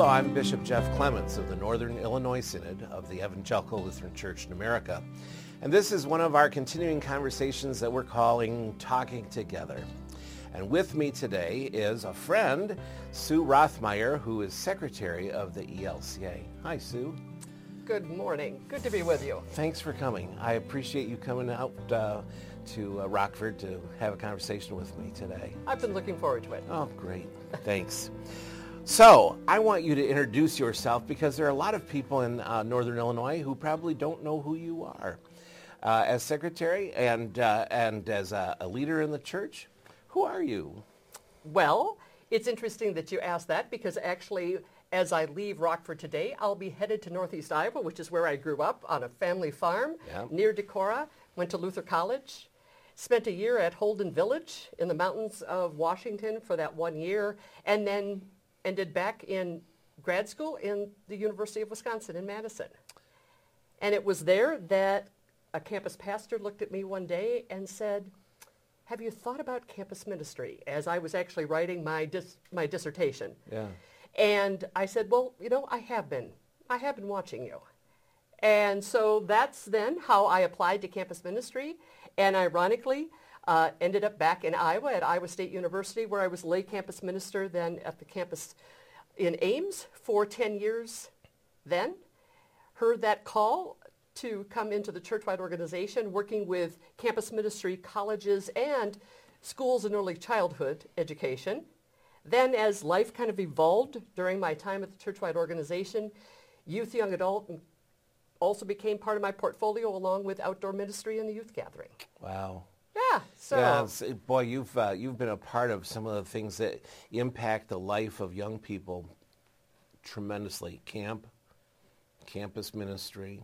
Hello, I'm Bishop Jeff Clements of the Northern Illinois Synod of the Evangelical Lutheran Church in America. And this is one of our continuing conversations that we're calling Talking Together. And with me today is a friend, Sue Rothmeyer, who is secretary of the ELCA. Hi, Sue. Good morning. Good to be with you. Thanks for coming. I appreciate you coming out uh, to uh, Rockford to have a conversation with me today. I've been looking forward to it. Oh, great. Thanks. So, I want you to introduce yourself because there are a lot of people in uh, Northern Illinois who probably don't know who you are. Uh, as secretary and, uh, and as a, a leader in the church, who are you? Well, it's interesting that you asked that because actually, as I leave Rockford today, I'll be headed to Northeast Iowa, which is where I grew up on a family farm Yeah. near Decorah. Went to Luther College. Spent a year at Holden Village in the mountains of Washington for that one year, and then ended back in grad school in the University of Wisconsin in Madison. And it was there that a campus pastor looked at me one day and said, have you thought about campus ministry? As I was actually writing my, dis- my dissertation. Yeah. And I said, well, you know, I have been. I have been watching you. And so that's then how I applied to campus ministry. And ironically, uh, ended up back in Iowa at Iowa State University where I was lay campus minister then at the campus in Ames for 10 years then. Heard that call to come into the churchwide organization working with campus ministry, colleges, and schools in early childhood education. Then as life kind of evolved during my time at the churchwide organization, youth, young adult also became part of my portfolio along with outdoor ministry and the youth gathering. Wow. Yeah, so yeah, boy, you've uh, you've been a part of some of the things that impact the life of young people tremendously. Camp, campus ministry.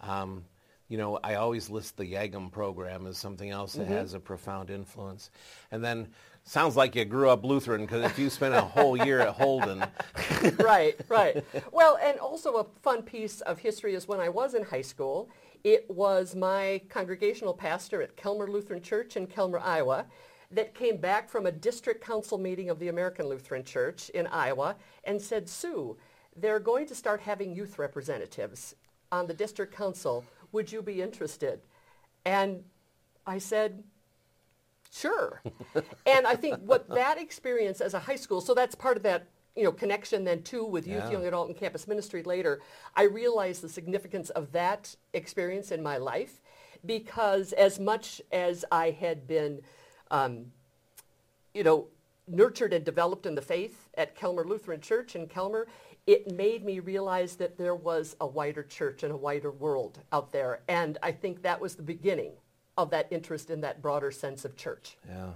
Um, you know, I always list the YAGM program as something else that has a profound influence. And then sounds like you grew up Lutheran because if you spent a whole year at Holden, right, right. Well, and also a fun piece of history is when I was in high school, it was my congregational pastor at Calmar Lutheran Church in Calmar, Iowa, that came back from a district council meeting of the American Lutheran Church in Iowa and said, Sue, they're going to start having youth representatives on the district council. Would you be interested? And I said, Sure. and I think what that experience as a high school, so that's part of that, you know, connection then too with youth, Yeah. young adult, and campus ministry later. I realized the significance of that experience in my life because as much as I had been, um, you know, nurtured and developed in the faith at Calmar Lutheran Church in Calmar, it made me realize that there was a wider church and a wider world out there. And I think that was the beginning of that interest in that broader sense of church. Yeah.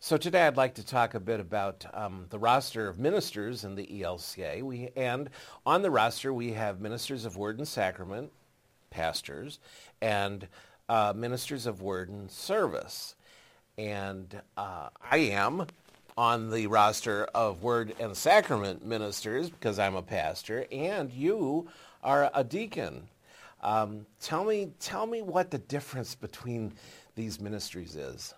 So today I'd like to talk a bit about um, the roster of ministers in the ELCA. We, and on the roster we have ministers of word and sacrament, pastors, and uh, ministers of word and service. And uh, I am on the roster of word and sacrament ministers because I'm a pastor, and you are a deacon. Um, tell me, tell me what the difference between these ministries is.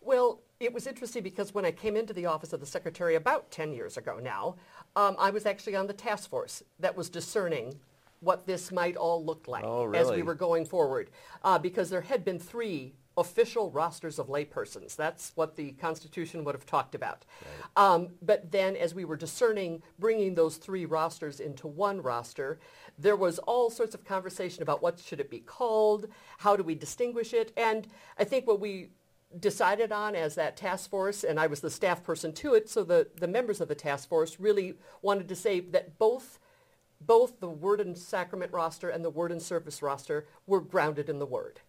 Well, it was interesting because when I came into the office of the secretary about 10 years ago now, um, I was actually on the task force that was discerning what this might all look like Oh, as we were going forward. Uh, because there had been three official rosters of laypersons. That's what the Constitution would have talked about. Um, but then as we were discerning bringing those three rosters into one roster, there was all sorts of conversation about what should it be called, how do we distinguish it, and I think what we decided on as that task force, and I was the staff person to it, so the, the members of the task force really wanted to say that both both the Word and Sacrament roster and the Word and Service roster were grounded in the Word.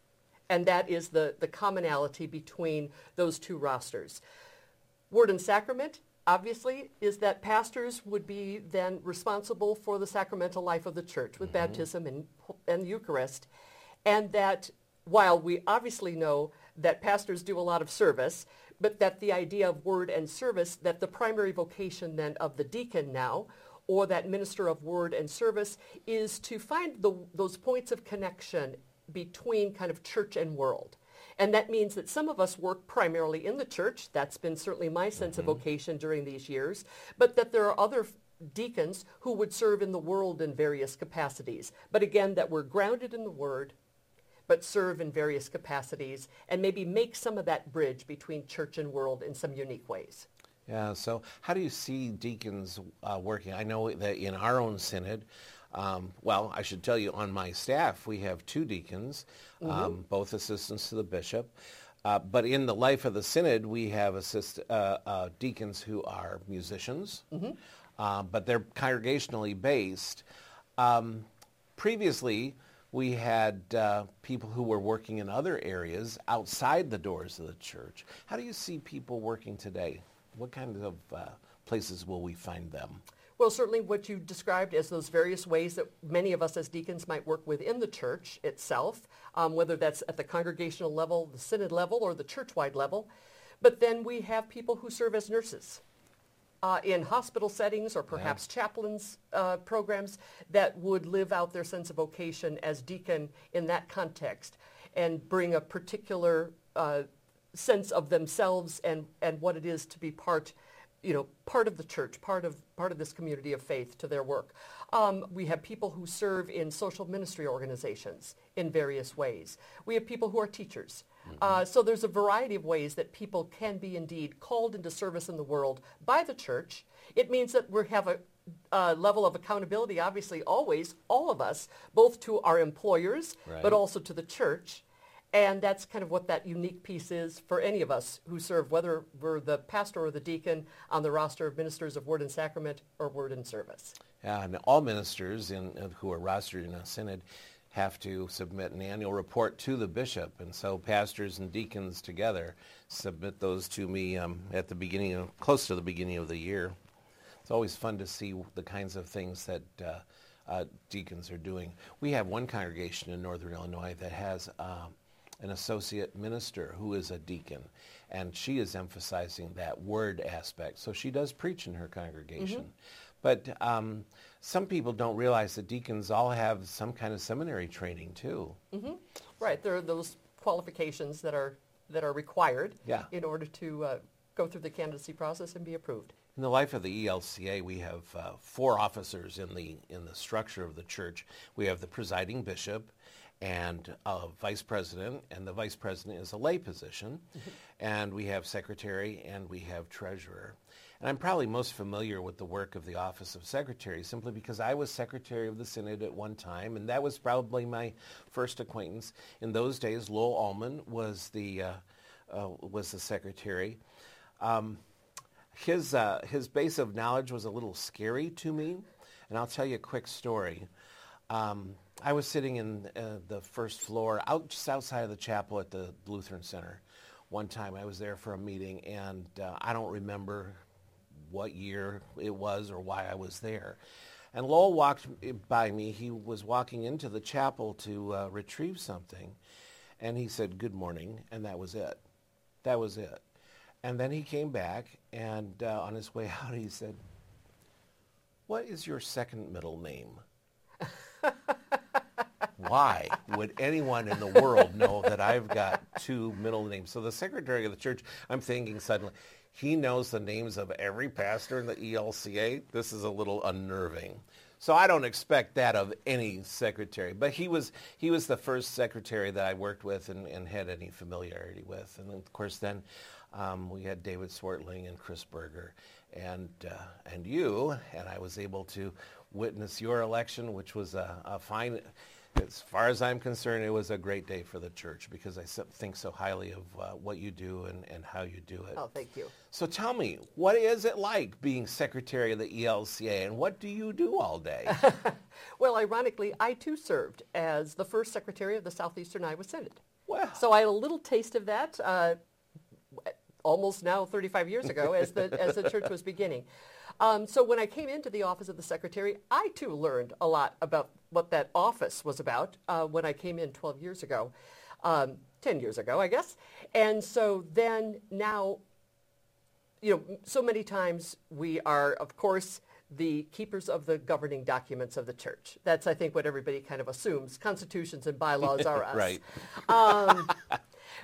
And that is the, the commonality between those two rosters. Word and Sacrament, obviously, is that pastors would be then responsible for the sacramental life of the church with mm-hmm. baptism and, and the Eucharist. And that while we obviously know that pastors do a lot of service, but that the idea of word and service, that the primary vocation then of the deacon now, or that minister of word and service, is to find the, those points of connection between kind of church and world. And that means that some of us work primarily in the church. That's been certainly my sense of mm-hmm. vocation during these years. But that there are other deacons who would serve in the world in various capacities. But again, that we're grounded in the Word, but serve in various capacities and maybe make some of that bridge between church and world in some unique ways. Yeah, so how do you see deacons uh, working? I know that in our own synod, um, well, I should tell you, on my staff, we have two deacons, mm-hmm. um, both assistants to the bishop. Uh, but in the life of the synod, we have assist, uh, uh deacons who are musicians, mm-hmm. Uh, but they're congregationally based. Um, previously, we had uh, people who were working in other areas outside the doors of the church. How do you see people working today? What kind of places will we find them? Well, certainly what you described as those various ways that many of us as deacons might work within the church itself, um, whether that's at the congregational level, the synod level, or the church-wide level. But then we have people who serve as nurses. Uh, in hospital settings or perhaps yeah. chaplains uh, programs that would live out their sense of vocation as deacon in that context and bring a particular uh, sense of themselves and, and what it is to be part you know, part of the church, part of, part of this community of faith to their work. Um, we have people who serve in social ministry organizations in various ways. We have people who are teachers. Mm-hmm. Uh, so there's a variety of ways that people can be indeed called into service in the world by the church. It means that we have a, level of accountability, obviously, always, all of us, both to our employers, right. but also to the church. And that's kind of what that unique piece is for any of us who serve, whether we're the pastor or the deacon on the roster of ministers of Word and Sacrament or Word and Service. Yeah, and all ministers in, who are rostered in a synod have to submit an annual report to the bishop. And so pastors and deacons together submit those to me um, at the beginning, of, close to the beginning of the year. It's always fun to see the kinds of things that uh, uh, deacons are doing. We have one congregation in Northern Illinois that has um, an associate minister who is a deacon, and she is emphasizing that word aspect. So she does preach in her congregation. Mm-hmm. But um, some people don't realize that deacons all have some kind of seminary training too. Mm-hmm. Right, there are those qualifications that are that are required yeah. in order to uh, go through the candidacy process and be approved. In the life of the ELCA, we have uh, four officers in the in the structure of the church. We have the presiding bishop, and a vice president, and the vice president is a lay position, mm-hmm. and we have secretary and we have treasurer. And I'm probably most familiar with the work of the office of secretary simply because I was secretary of the synod at one time, and that was probably my first acquaintance. In those days, Lowell Almen was the uh, uh, was the secretary. Um, his uh, his base of knowledge was a little scary to me, and I'll tell you a quick story. Um, I was sitting in uh, the first floor, out just outside of the chapel at the Lutheran Center. One time I was there for a meeting, and uh, I don't remember what year it was or why I was there. And Lowell walked by me. He was walking into the chapel to uh, retrieve something, and he said, "Good morning," and that was it. That was it. And then he came back, and uh, on his way out, he said, "What is your second middle name?" why would anyone in the world know that I've got two middle names? So the secretary of the church, I'm thinking suddenly, he knows the names of every pastor in the ELCA. This is a little unnerving. So I don't expect that of any secretary. But he was he was the first secretary that I worked with and, and had any familiarity with. And of course then um, we had David Swartling and Chris Boerger and uh, and you, and I was able to witness your election, which was a, a fine as far as I'm concerned, it was a great day for the church because I think so highly of uh, what you do and, and how you do it. Oh, thank you. So tell me, what is it like being secretary of the ELCA and what do you do all day? well, ironically, I too served as the first secretary of the Southeastern Iowa Synod. Wow. So I had a little taste of that uh, almost now 35 years ago as the, as the church was beginning. Um, so when I came into the office of the secretary, I too learned a lot about what that office was about uh, when I came in 12 years ago, um, 10 years ago, I guess. And so then now, you know, so many times we are, of course, the keepers of the governing documents of the church. That's, I think, what everybody kind of assumes. Constitutions and bylaws are us. right. Um,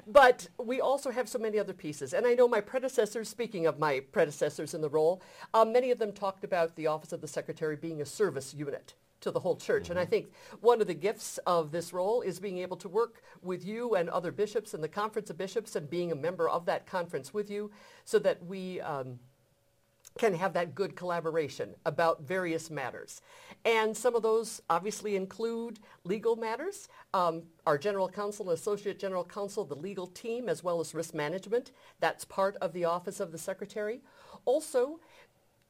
But we also have so many other pieces. And I know my predecessors, speaking of my predecessors in the role, um, many of them talked about the Office of the Secretary being a service unit to the whole church. Mm-hmm. And I mm-hmm. think one of the gifts of this role is being able to work with you and other bishops and the Conference of Bishops and being a member of that conference with you so that we um, can have that good collaboration about various matters. And some of those obviously include legal matters, um, our general counsel, associate general counsel, the legal team, as well as risk management. That's part of the office of the secretary. Also,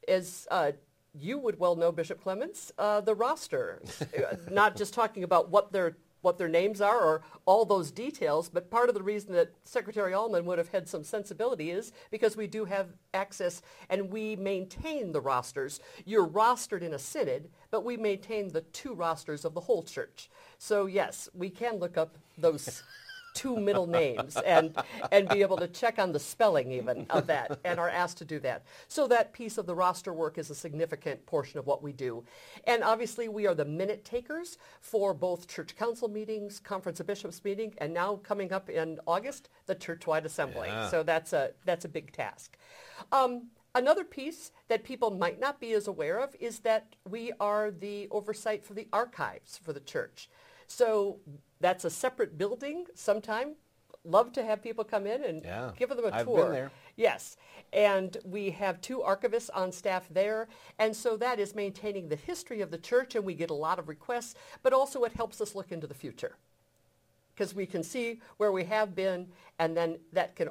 as uh, you would well know, Bishop Clements, uh, the roster, not just talking about what their what their names are or all those details, but part of the reason that Secretary Almen would have had some sensibility is because we do have access and we maintain the rosters. You're rostered in a synod, but we maintain the two rosters of the whole church. So yes, we can look up those two middle names and, and be able to check on the spelling even of that and are asked to do that. So that piece of the roster work is a significant portion of what we do. And obviously we are the minute takers for both church council meetings, conference of bishops meeting, and now coming up in August, the churchwide assembly. Yeah. So that's a, that's a big task. Um, Another piece that people might not be as aware of is that we are the oversight for the archives for the church. So that's a separate building sometime. Love to have people come in and yeah, give them a I've tour. Been there. Yes. And we have two archivists on staff there. And so that is maintaining the history of the church and we get a lot of requests, but also it helps us look into the future because we can see where we have been and then that can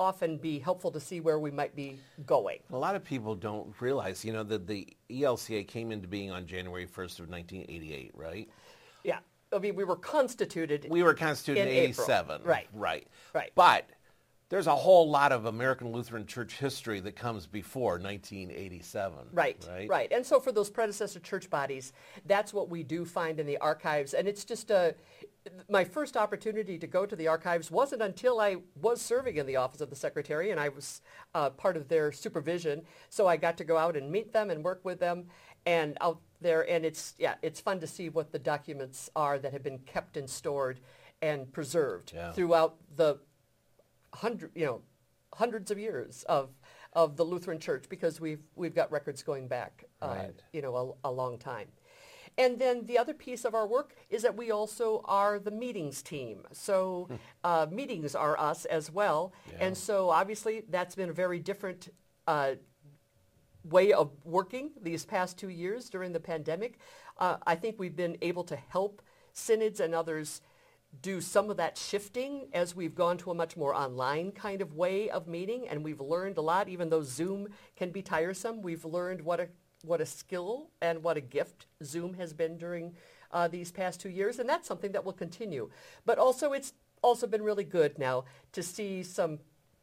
often be helpful to see where we might be going. A lot of people don't realize, you know, that the ELCA came into being on January 1st of 1988, right? Yeah. I mean, we were constituted. We were constituted in, in 87. Right. Right. Right. But there's a whole lot of American Lutheran Church history that comes before 1987. Right, right, right. And so for those predecessor church bodies, that's what we do find in the archives. And it's just a, my first opportunity to go to the archives wasn't until I was serving in the office of the secretary and I was uh, part of their supervision. So I got to go out and meet them and work with them and out there. And it's, yeah, it's fun to see what the documents are that have been kept and stored and preserved yeah. throughout the hundred, you know, hundreds of years of of the Lutheran Church because we've we've got records going back, uh, you know, a, a, long time. And then the other piece of our work is that we also are the meetings team. So hmm. uh, meetings are us as well. Yeah. And so obviously that's been a very different uh, way of working these past two years during the pandemic. Uh, I think we've been able to help synods and others do some of that shifting as we've gone to a much more online kind of way of meeting. And we've learned a lot even though zoom can be tiresome. We've learned what a what a skill and what a gift zoom has been during uh, these past two years. And that's something that will continue. But also it's also been really good now to see some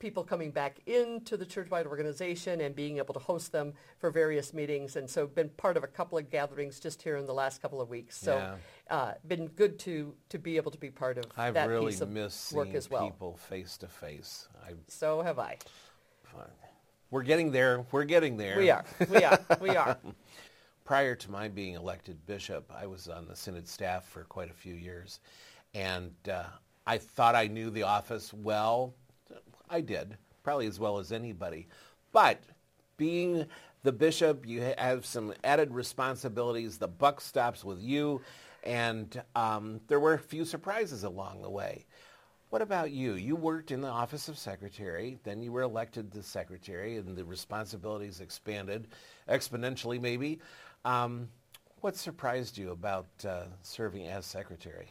people coming back into the churchwide organization and being able to host them for various meetings and so been part of a couple of gatherings just here in the last couple of weeks so yeah uh, been good to to be able to be part of I've that really piece of missed work as well. people face to face. So have I. We're getting there. We're getting there. We are. We are. We are. Prior to my being elected bishop, I was on the synod staff for quite a few years, and uh, I thought I knew the office well. I did, probably as well as anybody. But being the bishop, you have some added responsibilities. The buck stops with you and um, there were a few surprises along the way. What about you? You worked in the office of secretary, then you were elected to secretary, and the responsibilities expanded exponentially, maybe. Um, what surprised you about uh, serving as secretary?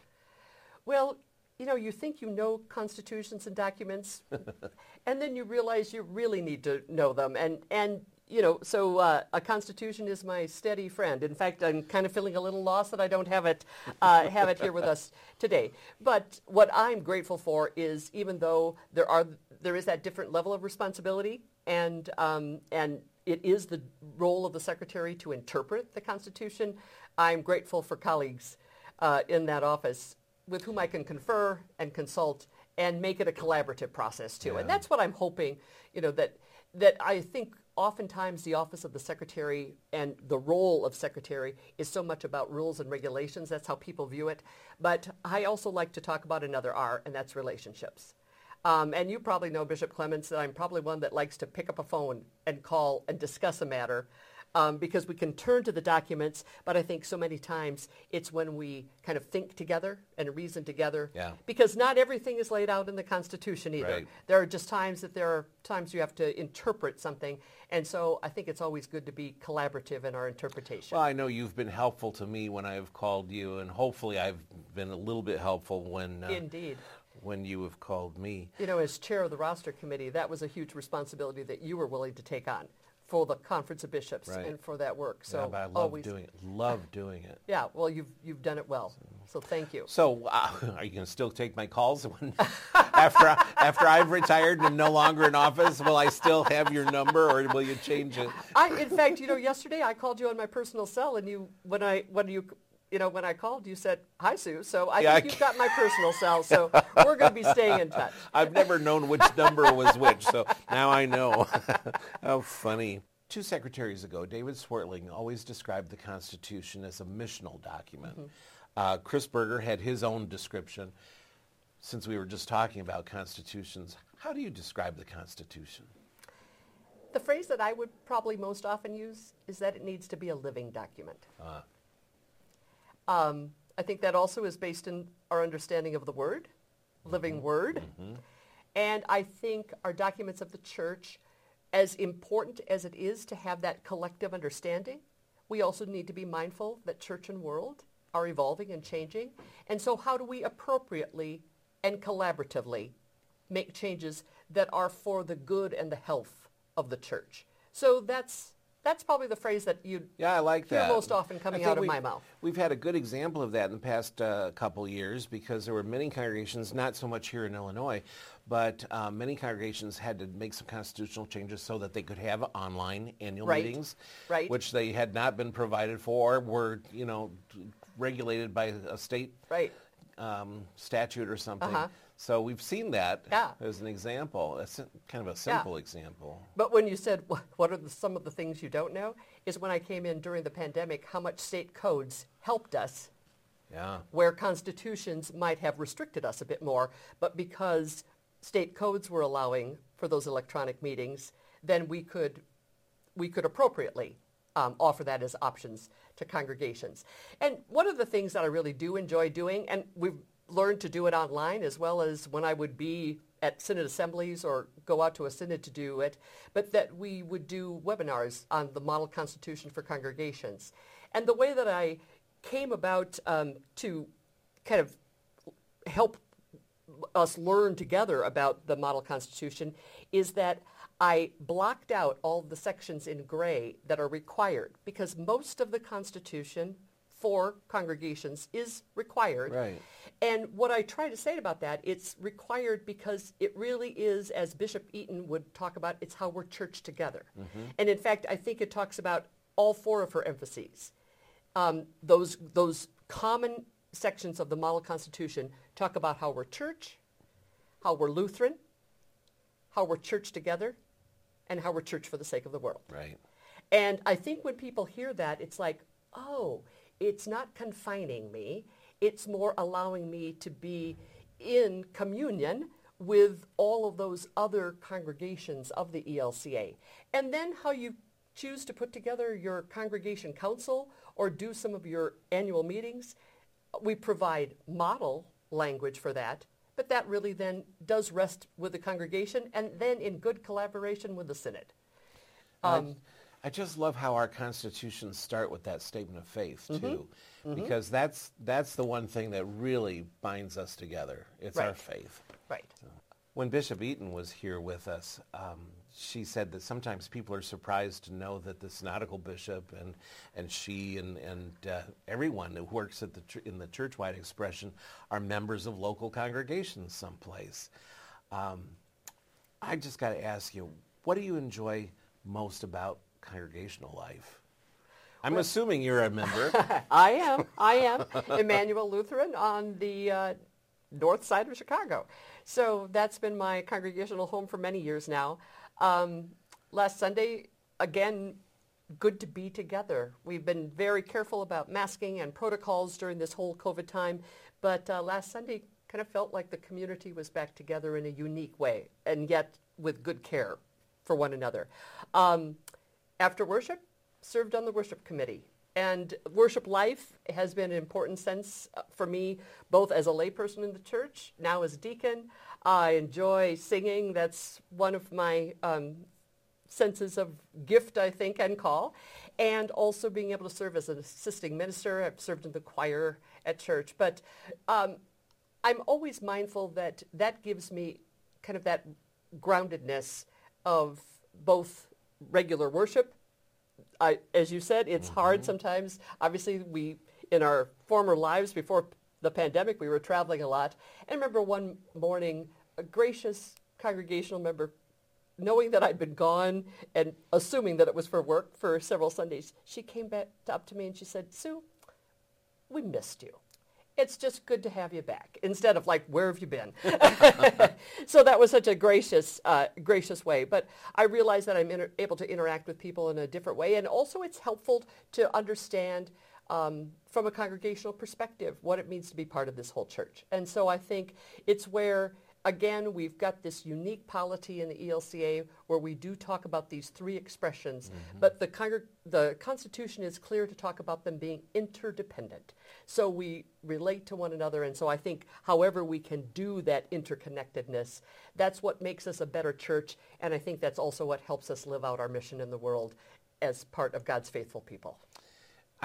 Well, you know, you think you know constitutions and documents, and then you realize you really need to know them. And, and you know, so uh, a constitution is my steady friend. In fact, I'm kind of feeling a little lost that I don't have it uh, have it here with us today. But what I'm grateful for is even though there are there is that different level of responsibility, and um, and it is the role of the secretary to interpret the Constitution. I'm grateful for colleagues uh, in that office with whom I can confer and consult and make it a collaborative process too. Yeah. And that's what I'm hoping, you know, that that I think oftentimes the office of the secretary and the role of secretary is so much about rules and regulations. That's how people view it. But I also like to talk about another R, and that's relationships. Um, and you probably know, Bishop Clements, that I'm probably one that likes to pick up a phone and call and discuss a matter um, because we can turn to the documents, but I think so many times it's when we kind of think together and reason together. Yeah. Because not everything is laid out in the Constitution either. Right. There are just times that there are times you have to interpret something, and so I think it's always good to be collaborative in our interpretation. Well, I know you've been helpful to me when I've called you, and hopefully I've been a little bit helpful when uh, Indeed. when you have called me. You know, as chair of the roster committee, that was a huge responsibility that you were willing to take on for the Conference of Bishops Right. and for that work. So yeah, but I love always, doing it. Love doing it. yeah. Well, you've you've done it well. So thank you. So, uh, are you going to still take my calls when, after I, after I've retired and am no longer in office? Will I still have your number, or will you change it? I, in fact, you know, yesterday I called you on my personal cell, and you when I when you you know when I called, you said hi, Sue. So I Yeah, think I you've got my personal cell. So we're going to be staying in touch. I've never known which number was which, so now I know. How funny. Two secretaries ago, David Swartling always described the Constitution as a missional document. Uh, Chris Boerger had his own description. Since we were just talking about constitutions, how do you describe the Constitution? The phrase that I would probably most often use is that it needs to be a living document. Uh, Um, I think that also is based in our understanding of the Word, living Word. And I think our documents of the church, as important as it is to have that collective understanding, we also need to be mindful that church and world are evolving and changing. And so how do we appropriately and collaboratively make changes that are for the good and the health of the church? So that's, that's probably the phrase that you Yeah, I like hear that. most often coming out of my mouth. We've had a good example of that in the past uh, couple years because there were many congregations, not so much here in Illinois, but uh, many congregations had to make some constitutional changes so that they could have online annual Right, meetings, right. which they had not been provided for, were you know regulated by a state Right. um, statute or something. Uh-huh. So we've seen that Yeah. as an example, a kind of a simple example. But when you said what are the, some of the things you don't know, is when I came in during the pandemic, how much state codes helped us Yeah. where constitutions might have restricted us a bit more, but because state codes were allowing for those electronic meetings, then we could we could appropriately um, offer that as options to congregations. And one of the things that I really do enjoy doing, and we've learned to do it online as well as when I would be at synod assemblies or go out to a synod to do it, but that we would do webinars on the model constitution for congregations. And the way that I came about um, to kind of help us learn together about the model constitution is that I blocked out all the sections in gray that are required because most of the constitution for congregations is required. Right. And what I try to say about that, it's required because it really is, as Bishop Eaton would talk about, it's how we're church together. And in fact, I think it talks about all four of her emphases um, those those common sections of the model constitution talk about how we're church, how we're Lutheran, how we're church together, and how we're church for the sake of the world. Right. And I think when people hear that, it's like, oh, it's not confining me. It's more allowing me to be in communion with all of those other congregations of the ELCA. And then how you choose to put together your congregation council or do some of your annual meetings, we provide model language for that. But that really then does rest with the congregation and then in good collaboration with the synod. I, um, I just love how our constitutions start with that statement of faith Mm-hmm. too, because that's that's the one thing that really binds us together. It's our faith. Right. When Bishop Eaton was here with us, um, she said that sometimes people are surprised to know that the synodical bishop and and she and and uh, everyone who works at the ch- in the churchwide expression are members of local congregations someplace. Um, I just got to ask you, what do you enjoy most about congregational life? I'm assuming you're a member. I am. I am Emmanuel Lutheran on the uh, north side of Chicago. So that's been my congregational home for many years now. Um, last Sunday, again, good to be together. We've been very careful about masking and protocols during this whole COVID time, but uh, last Sunday kind of felt like the community was back together in a unique way, and yet with good care for one another. Um, after worship, served on the worship committee. And worship life has been an important sense uh, for me, both as a layperson in the church, now as deacon. I enjoy singing. That's one of my um, senses of gift, I think, and call. And also being able to serve as an assisting minister. I've served in the choir at church. But um, I'm always mindful that that gives me kind of that groundedness of both regular worship. I, as you said, it's mm-hmm. hard sometimes. Obviously, we in our former lives before the pandemic, we were traveling a lot. And I remember one morning, a gracious congregational member, knowing that I'd been gone and assuming that it was for work for several Sundays, she came back up to me and she said, Sue, we missed you it's just good to have you back instead of like where have you been? So that was such a gracious uh, gracious way but i realize that i'm inter- able to interact with people in a different way and also it's helpful to understand um, from a congregational perspective what it means to be part of this whole church. And so i think it's where again, we've got this unique polity in the ELCA where we do talk about these three expressions, mm-hmm. but the, con- the Constitution is clear to talk about them being interdependent. So we relate to one another, and so I think however we can do that interconnectedness, that's what makes us a better church, and I think that's also what helps us live out our mission in the world as part of God's faithful people.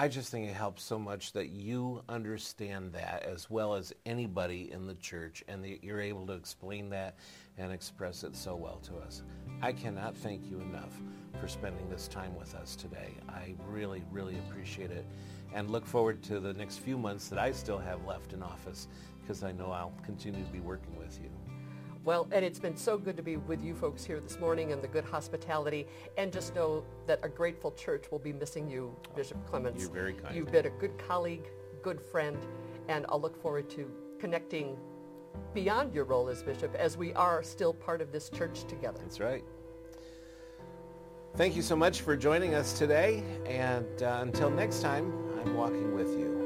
I just think it helps so much that you understand that as well as anybody in the church and that you're able to explain that and express it so well to us. I cannot thank you enough for spending this time with us today. I really, really appreciate it and look forward to the next few months that I still have left in office because I know I'll continue to be working with you. Well, and it's been so good to be with you folks here this morning and the good hospitality. And just know that a grateful church will be missing you, Bishop Clements. You're very kind. You've been a good colleague, good friend, and I'll look forward to connecting beyond your role as bishop as we are still part of this church together. That's right. Thank you so much for joining us today. And uh, until next time, I'm walking with you.